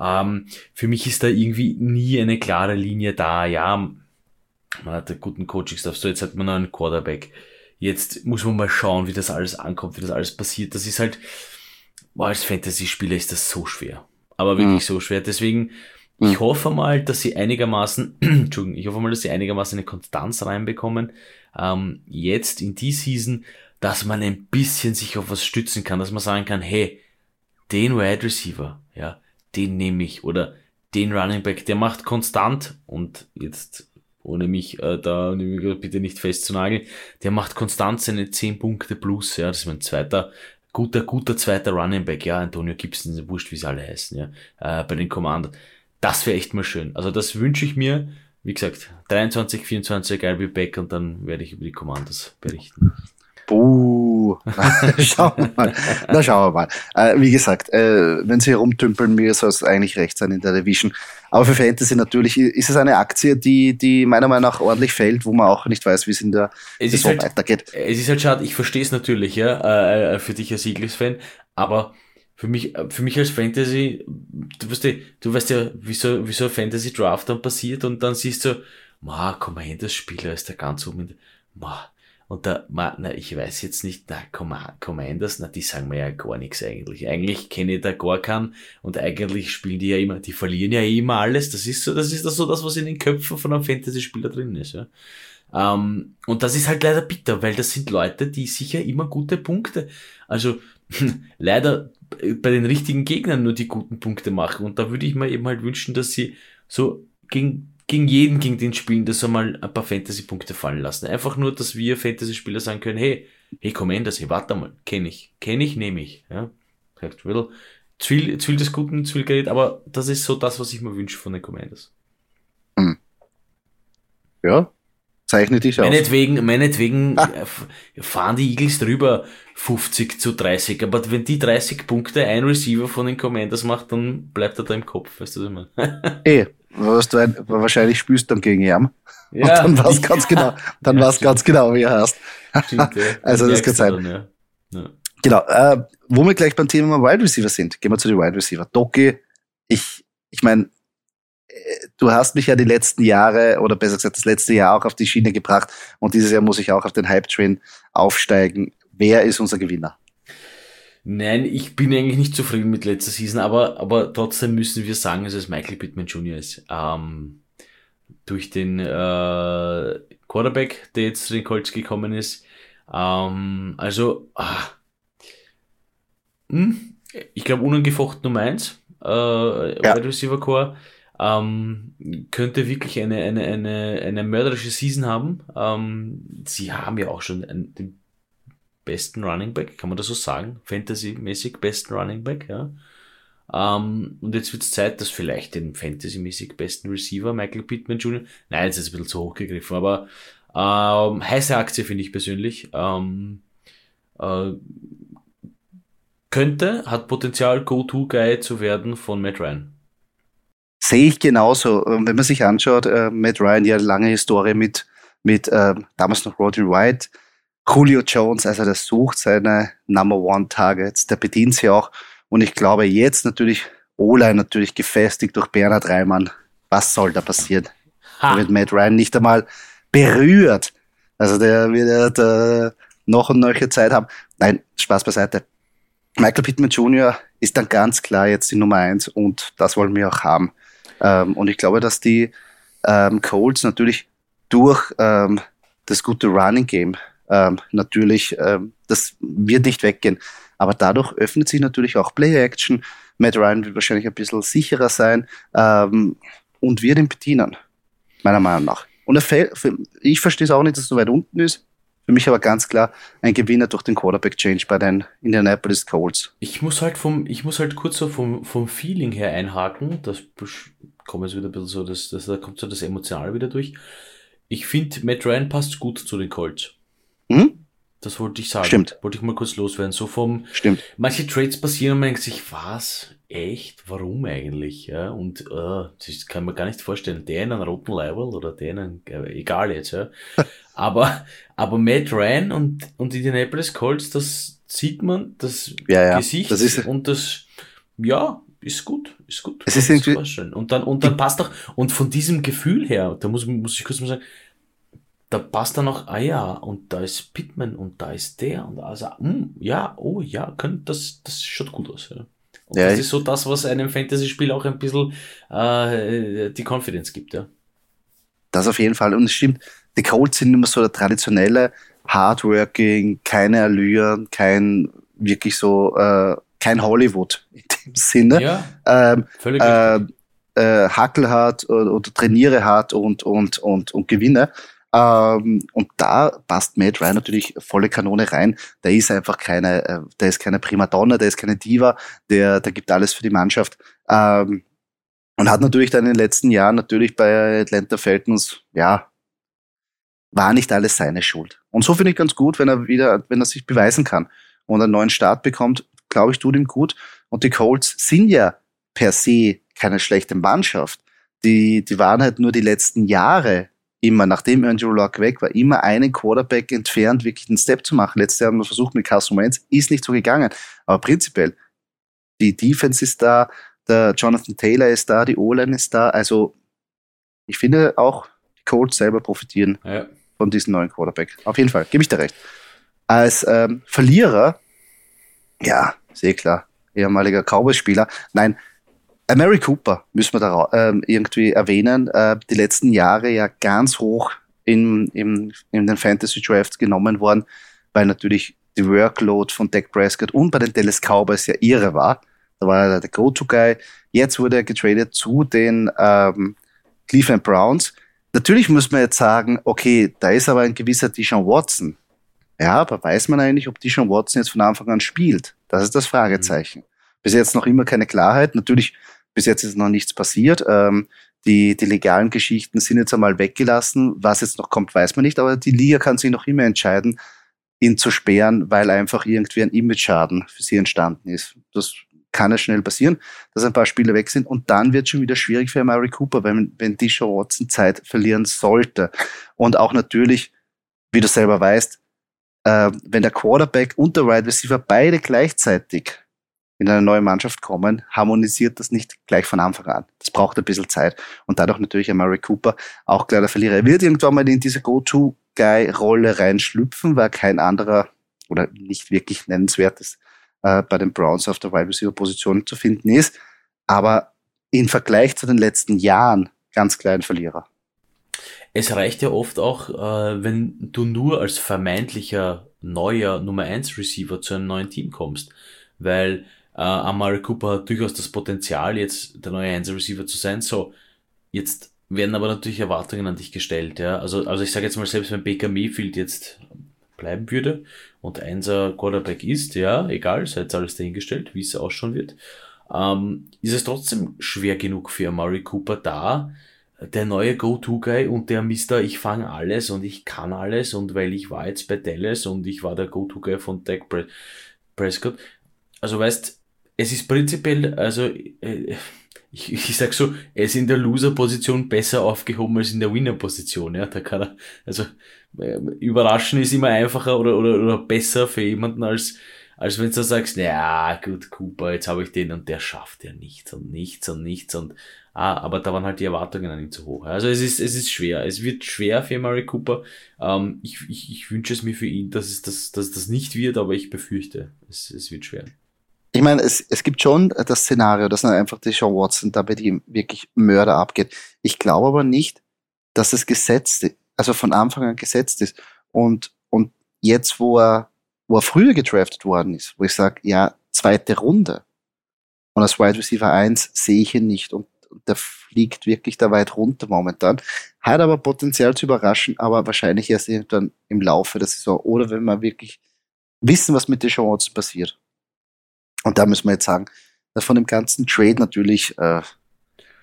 ähm, für mich ist da irgendwie nie eine klare Linie da. Ja, man hat einen guten Coaching-Staff, so jetzt hat man noch einen Quarterback. Jetzt muss man mal schauen, wie das alles ankommt, wie das alles passiert. Das ist halt, boah, als Fantasy-Spieler ist das so schwer. Aber wirklich mhm. so schwer. Deswegen, ich hm. hoffe mal, dass sie einigermaßen, Entschuldigung, ich hoffe mal, dass sie einigermaßen eine Konstanz reinbekommen. Ähm, jetzt in die Season, dass man ein bisschen sich auf was stützen kann, dass man sagen kann, hey, den Wide Receiver, ja, den nehme ich oder den Running Back, der macht konstant und jetzt ohne mich äh, da bitte nicht festzunageln, der macht konstant seine 10 Punkte plus, ja, das ist mein zweiter guter, guter zweiter Running Back, ja, Antonio Gibson, wurscht, wie sie alle heißen, ja, äh, bei den Commanders. Das wäre echt mal schön. Also das wünsche ich mir. Wie gesagt, 23, 24, I'll be back und dann werde ich über die Commandos berichten. Buh. schauen wir mal. Na, schauen wir mal. Äh, wie gesagt, äh, wenn sie herumtümpeln, mir soll es eigentlich recht sein in der Division. Aber für Fantasy natürlich ist es eine Aktie, die, die meiner Meinung nach ordentlich fällt, wo man auch nicht weiß, wie es in der es Saison halt, weitergeht. Es ist halt schade, ich verstehe es natürlich, ja, äh, äh für dich als Eagles-Fan, aber für mich, für mich als Fantasy, du weißt ja, du weißt ja, wie so, wie so ein Fantasy Draft dann passiert und dann siehst du, ma, Commanders Spieler ist der ganz oben, ma, und da, ma, na, ich weiß jetzt nicht, na, Commanders, na, die sagen mir ja gar nichts eigentlich. Eigentlich kenne ich da gar keinen und eigentlich spielen die ja immer, die verlieren ja immer alles. Das ist so, das ist das so das, was in den Köpfen von einem Fantasy-Spieler drin ist, ja. Um, und das ist halt leider bitter, weil das sind Leute, die sicher immer gute Punkte. Also leider bei den richtigen Gegnern nur die guten Punkte machen. Und da würde ich mir eben halt wünschen, dass sie so gegen gegen jeden, gegen den spielen, dass er mal ein paar Fantasy-Punkte fallen lassen. Einfach nur, dass wir Fantasy-Spieler sagen können, hey, hey, Commanders, hey, warte mal, kenne ich, kenne ich, nehme ich. Ja, sagt Will. Zu viel, zu viel des Guten, zu viel Geld, aber das ist so das, was ich mir wünsche von den Commanders. Hm. Ja, zeichne dich aus. Meinetwegen, meinetwegen ah. fahren die Eagles drüber 50 zu 30, aber wenn die 30 Punkte ein Receiver von den Commanders macht, dann bleibt er da im Kopf, weißt du, was ich meine? eh, was du ein, wahrscheinlich spielst dann gegen ihn. Ja, und dann weiß ganz genau, dann ja, weiß ganz genau, wie er heißt. Stimmt, ja. also das kann sein. Dann, ja. Ja. Genau, äh, wo wir gleich beim Thema Wide Receiver sind, gehen wir zu den Wide Receiver. Doki, ich, ich meine, äh, du hast mich ja die letzten Jahre oder besser gesagt das letzte Jahr auch auf die Schiene gebracht und dieses Jahr muss ich auch auf den Hype-Train aufsteigen. Wer ist unser Gewinner? Nein, ich bin eigentlich nicht zufrieden mit letzter Season, aber, aber trotzdem müssen wir sagen, dass es Michael Pittman Jr. ist. Ähm, durch den äh, Quarterback, der jetzt zu den Colts gekommen ist. Ähm, also, ah, hm, ich glaube, unangefochten Nummer eins äh, ja. Wide Receiver Core. Ähm, könnte wirklich eine, eine, eine, eine mörderische Season haben. Ähm, sie haben ja auch schon einen, den besten Running Back, kann man das so sagen? Fantasy-mäßig besten Running Back, ja. Ähm, und jetzt wird es Zeit, dass vielleicht den Fantasy-mäßig besten Receiver, Michael Pittman Jr., nein, jetzt ist es ein bisschen zu hoch gegriffen, aber ähm, heiße Aktie finde ich persönlich. Ähm, äh, könnte, hat Potenzial, Go-To-Guy zu werden von Matt Ryan. Sehe ich genauso. Ähm, wenn man sich anschaut, äh, Matt Ryan, ja lange Historie mit, mit äh, damals noch Roddy White, Julio Jones, also der sucht seine Number One Targets, der bedient sie auch. Und ich glaube jetzt natürlich, Ola natürlich gefestigt durch Bernhard Reimann. Was soll da passieren? Ha. Da wird Matt Ryan nicht einmal berührt. Also der wird äh, noch und neue Zeit haben. Nein, Spaß beiseite. Michael Pittman Jr. ist dann ganz klar jetzt die Nummer eins und das wollen wir auch haben. Ähm, und ich glaube, dass die ähm, Colts natürlich durch ähm, das gute Running Game ähm, natürlich, ähm, das wird nicht weggehen. Aber dadurch öffnet sich natürlich auch Play-Action. Matt Ryan wird wahrscheinlich ein bisschen sicherer sein ähm, und wird ihn bedienen, meiner Meinung nach. Und ich verstehe es auch nicht, dass es so weit unten ist. Für mich aber ganz klar ein Gewinner durch den Quarterback-Change bei den Indianapolis Colts. Ich muss halt vom, ich muss halt kurz so vom, vom Feeling her einhaken. Das kommt jetzt wieder ein bisschen so, das, das, da kommt so das Emotionale wieder durch. Ich finde, Matt Ryan passt gut zu den Colts. Mhm. Das wollte ich sagen. Stimmt. Wollte ich mal kurz loswerden. So vom. Stimmt. Manche Trades passieren und man denkt sich, was? Echt? Warum eigentlich? Ja, und uh, das kann man gar nicht vorstellen. Der in einem roten Level oder der in einem, äh, egal jetzt, ja. aber, aber Matt Ryan und, und Indianapolis Colts, das sieht man, das ja, ja. Gesicht das ist, und das, ja, ist gut, ist gut. Es ist irgendwie, und dann, und dann passt doch, und von diesem Gefühl her, da muss, muss ich kurz mal sagen, da passt dann noch, ah ja, und da ist Pittman und da ist der und also, mh, hm, ja, oh ja, könnte das, das schaut gut aus. Ja. Und ja, das ist so das, was einem Fantasy-Spiel auch ein bisschen äh, die Confidence gibt, ja. Das auf jeden Fall. Und es stimmt, die Colts sind immer so der traditionelle Hardworking, keine Allüren, kein wirklich so, äh, kein Hollywood in dem Sinne. Ja, ähm, völlig äh, äh, Hackel hat oder, oder trainiere hat und, und, und, und gewinne. Ähm, und da passt Matt Ryan natürlich volle Kanone rein. Der ist einfach keine, äh, der ist keine Primadonna, der ist keine Diva, der, der gibt alles für die Mannschaft. Ähm, und hat natürlich dann in den letzten Jahren natürlich bei Atlanta Falcons, ja, war nicht alles seine Schuld. Und so finde ich ganz gut, wenn er wieder, wenn er sich beweisen kann und einen neuen Start bekommt, glaube ich, tut ihm gut. Und die Colts sind ja per se keine schlechte Mannschaft. Die, die waren halt nur die letzten Jahre immer, nachdem Andrew Luck weg war, immer einen Quarterback entfernt, wirklich einen Step zu machen. Letztes Jahr haben wir versucht mit Carson Wentz, ist nicht so gegangen. Aber prinzipiell, die Defense ist da, der Jonathan Taylor ist da, die O-Line ist da. Also, ich finde auch, die Colts selber profitieren ja. von diesem neuen Quarterback. Auf jeden Fall, gebe ich dir recht. Als ähm, Verlierer, ja, sehr klar, ehemaliger Cowboys-Spieler. Nein, äh, Mary Cooper müssen wir da ähm, irgendwie erwähnen. Äh, die letzten Jahre ja ganz hoch in, in, in den Fantasy Drafts genommen worden, weil natürlich die Workload von Dak Prescott und bei den Dallas Cowboys ja irre war. Da war er der Go-To-Guy. Jetzt wurde er getradet zu den, ähm, Cleveland Browns. Natürlich muss man jetzt sagen, okay, da ist aber ein gewisser Deshaun Watson. Ja, aber weiß man eigentlich, ob Deshaun Watson jetzt von Anfang an spielt? Das ist das Fragezeichen. Mhm. Bis jetzt noch immer keine Klarheit. Natürlich, bis jetzt ist noch nichts passiert. Ähm, die, die legalen Geschichten sind jetzt einmal weggelassen. Was jetzt noch kommt, weiß man nicht. Aber die Liga kann sich noch immer entscheiden, ihn zu sperren, weil einfach irgendwie ein Image-Schaden für sie entstanden ist. Das kann es schnell passieren, dass ein paar Spieler weg sind und dann wird schon wieder schwierig für Mary Cooper, wenn, wenn Deshaun Watson Zeit verlieren sollte. Und auch natürlich, wie du selber weißt, äh, wenn der Quarterback und der Wide Receiver beide gleichzeitig in eine neue Mannschaft kommen, harmonisiert das nicht gleich von Anfang an. Das braucht ein bisschen Zeit. Und dadurch natürlich ein Mary Cooper auch klar der Verlierer. Er wird irgendwann mal in diese Go-To Guy-Rolle reinschlüpfen, weil kein anderer oder nicht wirklich nennenswertes äh, bei den Browns auf der Wide Receiver Position zu finden ist. Aber im Vergleich zu den letzten Jahren ganz klein Verlierer. Es reicht ja oft auch, äh, wenn du nur als vermeintlicher neuer Nummer 1 Receiver zu einem neuen Team kommst, weil äh, Amari Cooper hat durchaus das Potenzial, jetzt der neue 1 Receiver zu sein. So, jetzt werden aber natürlich Erwartungen an dich gestellt. Ja? Also, also ich sage jetzt mal, selbst wenn Baker Mayfield jetzt bleiben würde und einser Quarterback ist, ja, egal, sei jetzt alles dahingestellt, wie es ausschauen wird, ähm, ist es trotzdem schwer genug für Murray Cooper da, der neue Go-To-Guy und der Mister, ich fange alles und ich kann alles und weil ich war jetzt bei Dallas und ich war der Go-To-Guy von Dak Prescott. Also weißt, es ist prinzipiell, also äh, ich, ich sag so, er ist in der Loser-Position besser aufgehoben als in der Winner-Position. Ja, da kann er, also äh, überraschen ist immer einfacher oder, oder, oder besser für jemanden als, als wenn du sagst, ja gut, Cooper, jetzt habe ich den und der schafft ja nichts und nichts und nichts und ah, aber da waren halt die Erwartungen an ihn zu hoch. Also es ist, es ist schwer. Es wird schwer für Murray Cooper. Ähm, ich, ich, ich wünsche es mir für ihn, dass es das, dass das nicht wird, aber ich befürchte, es, es wird schwer ich meine, es, es gibt schon das Szenario, dass dann einfach die Sean Watson da bei ihm wirklich Mörder abgeht. Ich glaube aber nicht, dass es gesetzt also von Anfang an gesetzt ist. Und, und jetzt, wo er, wo er früher gedraftet worden ist, wo ich sage, ja, zweite Runde. Und als Wide Receiver 1 sehe ich ihn nicht. Und, und der fliegt wirklich da weit runter momentan. Hat aber Potenzial zu überraschen, aber wahrscheinlich erst dann im Laufe der Saison. Oder wenn wir wirklich wissen, was mit der Watson passiert. Und da müssen wir jetzt sagen, von dem ganzen Trade natürlich äh,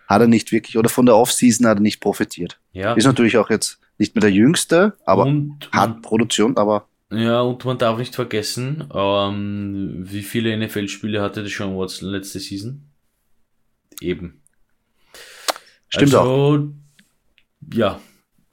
hat er nicht wirklich, oder von der Offseason hat er nicht profitiert. Ja. Ist natürlich auch jetzt nicht mehr der Jüngste, aber und hat Produktion, aber. Ja, und man darf nicht vergessen, ähm, wie viele NFL-Spiele hatte der Sean Watson letzte Season? Eben. Stimmt also, auch. Ja,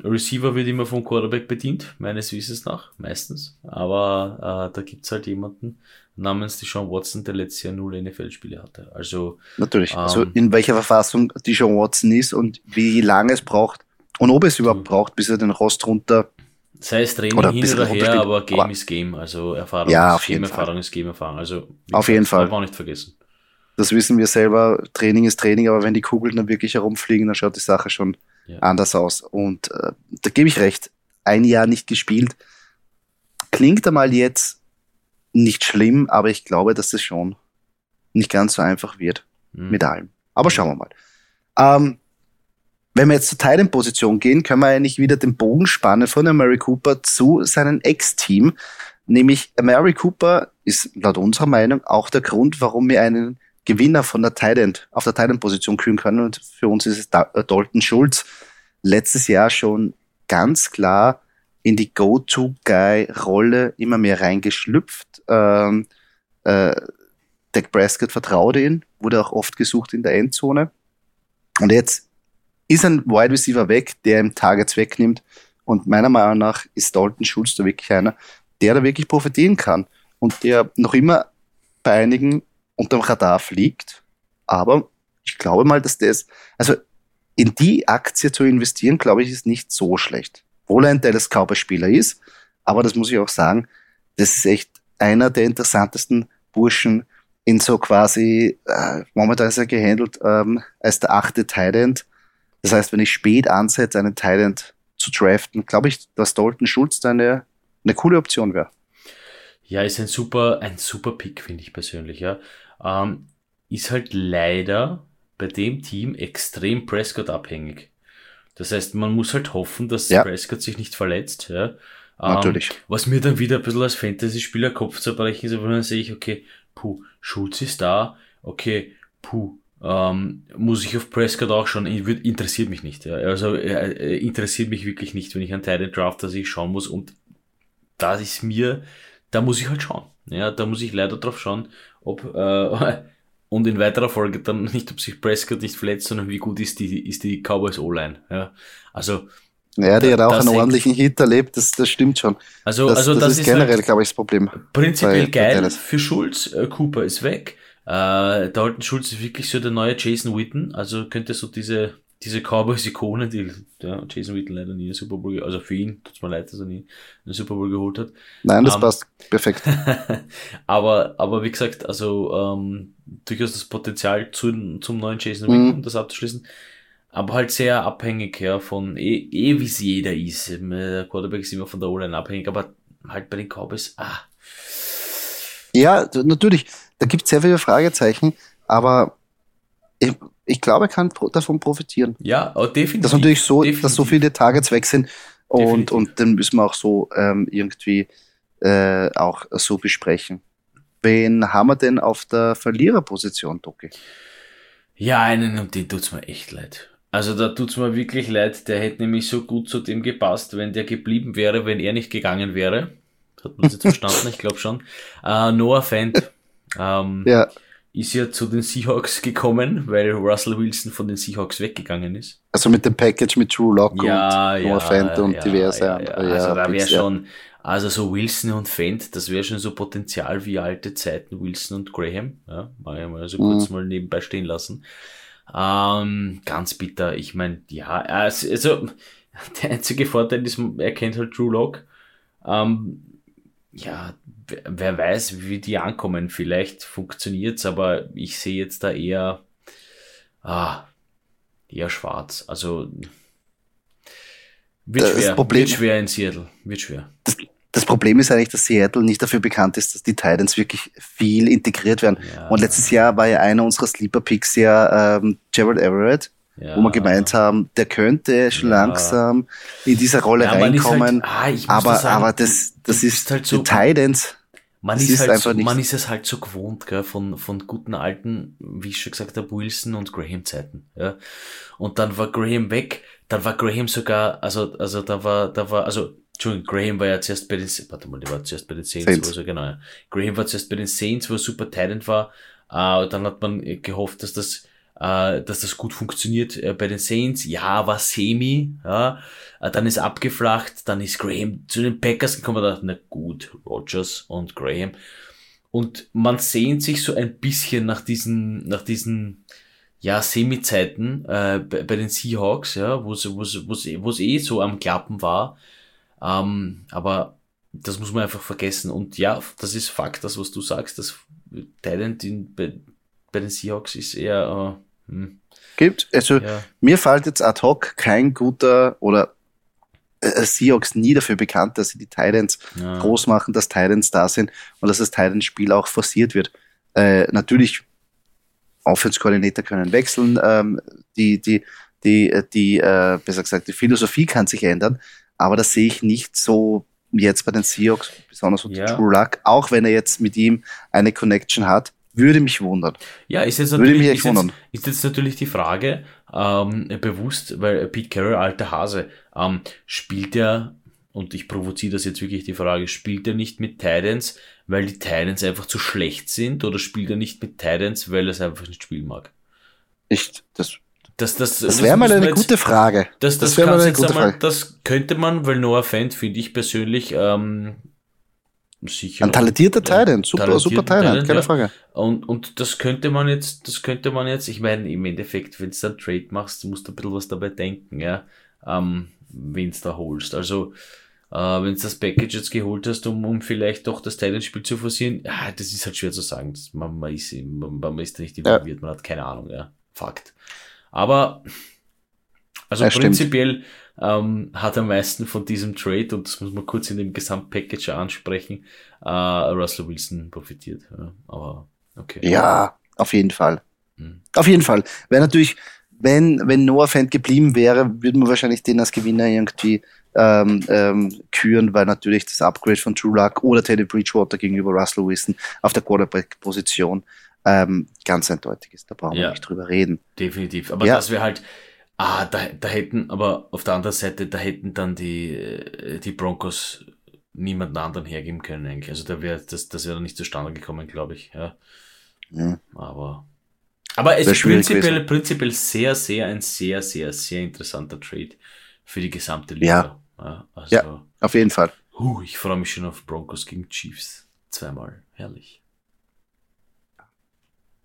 Receiver wird immer vom Quarterback bedient, meines Wissens nach, meistens. Aber äh, da gibt's halt jemanden namens Deshaun Watson, der letztes Jahr null NFL-Spiele hatte. Also Natürlich. Ähm, also in welcher Verfassung Deshaun Watson ist und wie lange es braucht und ob es überhaupt braucht, bis er den Rost runter Sei es Training oder hin oder her, aber Game aber, ist Game. Also Erfahrung, ja, auf jeden Erfahrung Fall. ist Game Erfahrung. Also auf jeden Fall. Auch nicht vergessen. Das wissen wir selber. Training ist Training, aber wenn die Kugeln dann wirklich herumfliegen, dann schaut die Sache schon ja. anders aus. Und äh, da gebe ich recht. Ein Jahr nicht gespielt. Klingt einmal jetzt nicht schlimm, aber ich glaube, dass das schon nicht ganz so einfach wird mhm. mit allem. Aber schauen wir mal. Ähm, wenn wir jetzt zur Titan-Position gehen, können wir eigentlich wieder den Bogen spannen von Mary Cooper zu seinem Ex-Team. Nämlich Mary Cooper ist laut unserer Meinung auch der Grund, warum wir einen Gewinner von der Titan auf der Titan-Position küren können. Und für uns ist es äh, Dalton Schulz. Letztes Jahr schon ganz klar in die Go-To-Guy-Rolle immer mehr reingeschlüpft. Ähm, äh, Dak Prescott vertraute ihn, wurde auch oft gesucht in der Endzone. Und jetzt ist ein Wide Receiver weg, der ihm Targets wegnimmt. Und meiner Meinung nach ist Dalton Schulz da wirklich einer, der da wirklich profitieren kann. Und der noch immer bei einigen unterm Radar fliegt. Aber ich glaube mal, dass das, also in die Aktie zu investieren, glaube ich, ist nicht so schlecht. Obwohl er ein Dallas Cowboys Spieler ist, aber das muss ich auch sagen, das ist echt einer der interessantesten Burschen in so quasi, äh, momentan ist er gehandelt ähm, als der achte Tident. Das heißt, wenn ich spät ansetze, einen Tident zu draften, glaube ich, dass Dalton Schulz da eine, eine coole Option wäre. Ja, ist ein super, ein super Pick, finde ich persönlich, ja. Ähm, ist halt leider bei dem Team extrem Prescott abhängig. Das heißt, man muss halt hoffen, dass Ja. Prescott sich nicht verletzt. Ja. Natürlich. Ähm, was mir dann wieder ein bisschen als Fantasy-Spieler Kopf zerbrechen ist, aber dann sehe ich, okay, puh, Schulz ist da, okay, puh, ähm, muss ich auf Prescott auch schon, interessiert mich nicht. Ja. Also äh, äh, interessiert mich wirklich nicht, wenn ich einen Titan Draft, dass ich schauen muss und da ist mir, da muss ich halt schauen. Ja, da muss ich leider drauf schauen, ob äh, und in weiterer Folge dann nicht, ob sich Prescott nicht verletzt, sondern wie gut ist die, ist die Cowboys O-Line. Ja. Also, Ja, die hat auch das einen ordentlichen Hit erlebt, das, das stimmt schon. also, Das, also das, das, ist ist generell, halt glaube ich, das Problem. prinzipiell geil für Schulz. Äh, Cooper ist weg. Äh, Dalton Schulz ist wirklich so der neue Jason Witten. Also könnte so diese, diese Cowboys-Ikone, die ja, Jason Witten leider nie einen Super Bowl, also für ihn, tut's mir leid, dass er nie einen Super Bowl geholt hat. Nein, das Ähm, passt perfekt. aber, aber wie gesagt, also ähm, durchaus das Potenzial zu, zum neuen Jason Mhm. Witten, um das abzuschließen. Aber halt sehr abhängig ja, von, eh, eh wie es jeder ist. Der Quarterback ist immer von der O-Line abhängig, aber halt bei den Cowboys, ah, Ja, natürlich, da gibt es sehr viele Fragezeichen, aber ich, ich glaube, er kann davon profitieren. ja, aber definitiv. Das ist natürlich so, dass so definitiv. viele Targets weg sind und, Definitiv. und den müssen wir auch so ähm, irgendwie äh, auch so besprechen. Wen haben wir denn auf der Verliererposition, Doki? Ja, einen, und den tut's mir echt leid. Also da tut's mir wirklich leid. Der hätte nämlich so gut zu dem gepasst, wenn der geblieben wäre, wenn er nicht gegangen wäre. Hat man das jetzt verstanden? Ich glaube schon. Äh, Noah Fant ähm, Ja, ist ja zu den Seahawks gekommen, weil Russell Wilson von den Seahawks weggegangen ist. also mit dem Package mit Drew Lock und Noah Fant und ja, diverse ja, andere. Ja. Also da wäre ja. schon, also so Wilson und Fent, das wäre schon so Potenzial wie alte Zeiten Wilson und Graham. Ja, mal ja mal so kurz mal nebenbei stehen lassen. Ähm, ganz bitter. Ich meine, ja, also, also der einzige Vorteil ist, er kennt halt Drew Lock. Ähm, ja, wer- weiß, wie die ankommen. Vielleicht funktioniert's, aber ich sehe jetzt da eher, ah, eher schwarz. Also wird Das schwer, Problem- wird schwer in Seattle, wird schwer. Das Problem ist eigentlich, dass Seattle nicht dafür bekannt ist, dass die Titans wirklich viel integriert werden. Ja. Und letztes Jahr war ja einer unserer Sleeper-Picks ja ähm, Gerald Everett, Ja. wo wir gemeint haben, der könnte schon Ja. langsam in diese Rolle Ja, ist reinkommen. Halt, ah, aber, da sagen, aber das, das ist halt so- Titans. Man Das ist, ist halt so, man ist es halt so gewohnt, gell, von, von guten alten, wie ich schon gesagt habe, Wilson und Graham Zeiten, ja. Und dann war Graham weg, dann war Graham sogar, also, also da war, da war, also, Entschuldigung, Graham war ja zuerst bei den, warte mal, der war zuerst bei den Saints, Saints. wo so, genau, ja. Graham war zuerst bei den Saints, wo er super Talent war, äh, und dann hat man äh, gehofft, dass das, äh, dass das gut funktioniert äh, bei den Saints. Ja, war semi, ja. Äh, dann ist abgeflacht, dann ist Graham zu den Packers gekommen und dachte, na gut, Rogers und Graham. Und man sehnt sich so ein bisschen nach diesen, nach diesen, ja, Semi-Zeiten äh, bei, bei den Seahawks, ja, wo es wo es- wo es wo es eh so am Klappen war. Ähm, aber das muss man einfach vergessen. Und ja, das ist Fakt, das, was du sagst, das Talent in, bei, bei den Seahawks ist eher, äh, hm, Gibt, also ja, mir fällt jetzt ad hoc kein guter oder äh, Seahawks nie dafür bekannt, dass sie die Titans ja. groß machen, dass Titans da sind und dass das Titans-Spiel auch forciert wird. Äh, natürlich, Offense-Koordinator können wechseln, ähm, die, die, die, äh, die, äh, besser gesagt, die Philosophie kann sich ändern, aber das sehe ich nicht so jetzt bei den Seahawks, besonders unter Ja. Drew Luck, auch wenn er jetzt mit ihm eine Connection hat, würde mich wundern. Ja, ist jetzt natürlich, ist jetzt, ist jetzt natürlich die Frage, ähm, bewusst, weil Pete Carroll, alter Hase, ähm, spielt er, und ich provoziere das jetzt wirklich die Frage, spielt er nicht mit Titans, weil die Titans einfach zu schlecht sind, oder spielt er nicht mit Titans, weil er es einfach nicht spielen mag? Ich, das Das, das, das wäre mal eine jetzt- gute Frage. Das, das, das wäre mal eine gute einmal, Frage. das könnte man, weil Noah Fant finde ich persönlich ähm, sicher. Ein talentierter Ja, Titan, super, super Titan, keine ja. Frage. Und, und das könnte man jetzt, das könnte man jetzt, ich meine, im Endeffekt, wenn du dann Trade machst, musst du ein bisschen was dabei denken, ja, ähm, wen du da holst. Also, äh, wenn du das Package jetzt geholt hast, um, um vielleicht doch das Talentspiel zu forcieren, ja, das ist halt schwer zu sagen. Das, man, man, ist, man, man ist da nicht involviert, man hat keine Ahnung, ja. Fakt. Aber, also Ja, stimmt. Ähm, hat am meisten von diesem Trade, und das muss man kurz in dem Gesamtpackage ansprechen, äh, Russell Wilson profitiert. Ja. Aber okay. Ja, auf jeden Fall. Hm. Auf jeden Fall. Wäre natürlich, wenn, wenn Noah Fan geblieben wäre, würde man wahrscheinlich den als Gewinner irgendwie ähm, ähm, küren, weil natürlich das Upgrade von True Luck oder Teddy Bridgewater gegenüber Russell Wilson auf der Quarterback-Position ähm, ganz eindeutig ist. Da brauchen ja, wir nicht drüber reden. Definitiv. Aber ja. das wäre halt, ah, da, da hätten, aber auf der anderen Seite, da hätten dann die, äh, die Broncos niemanden anderen hergeben können eigentlich. Also da wäre das, das wäre nicht zustande gekommen, glaube ich. Ja. ja. Aber aber es ist prinzipiell, prinzipiell sehr, sehr, ein sehr, sehr, sehr interessanter Trade für die gesamte Liga. Ja, ja, also, ja auf jeden Fall. Huh, ich freue mich schon auf Broncos gegen Chiefs. Zweimal. Herrlich.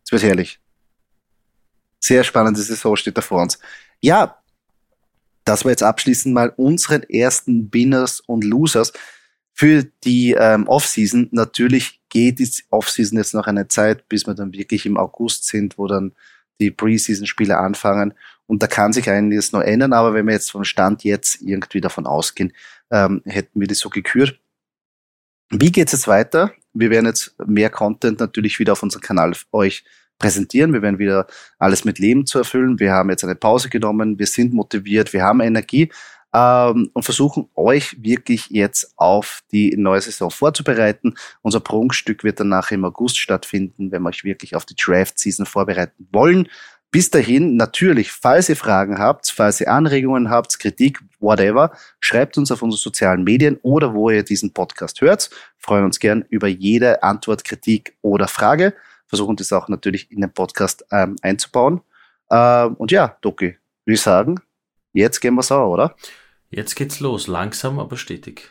Es wird herrlich. Sehr spannende Saison steht da vor uns. Ja, das war jetzt abschließend mal unseren ersten Winners und Losers für die ähm, Offseason. Natürlich geht die Offseason jetzt noch eine Zeit, bis wir dann wirklich im August sind, wo dann die Preseason-Spiele anfangen. Und da kann sich einiges noch ändern, aber wenn wir jetzt vom Stand jetzt irgendwie davon ausgehen, ähm, hätten wir das so gekürt. Wie geht es jetzt weiter? Wir werden jetzt mehr Content natürlich wieder auf unserem Kanal euch präsentieren. Wir werden wieder alles mit Leben zu erfüllen. Wir haben jetzt eine Pause genommen. Wir sind motiviert. Wir haben Energie ähm, und versuchen euch wirklich jetzt auf die neue Saison vorzubereiten. Unser Prunkstück wird dann nachher im August stattfinden, wenn wir euch wirklich auf die Draft-Season vorbereiten wollen. Bis dahin, natürlich, falls ihr Fragen habt, falls ihr Anregungen habt, Kritik, whatever, schreibt uns auf unseren sozialen Medien oder wo ihr diesen Podcast hört. Freuen uns gern über jede Antwort, Kritik oder Frage. Versuchen das auch natürlich in den Podcast ähm, einzubauen. Ähm, und ja, Doki, würde ich sagen, jetzt gehen wir sauer, oder? Jetzt geht's los, langsam aber stetig.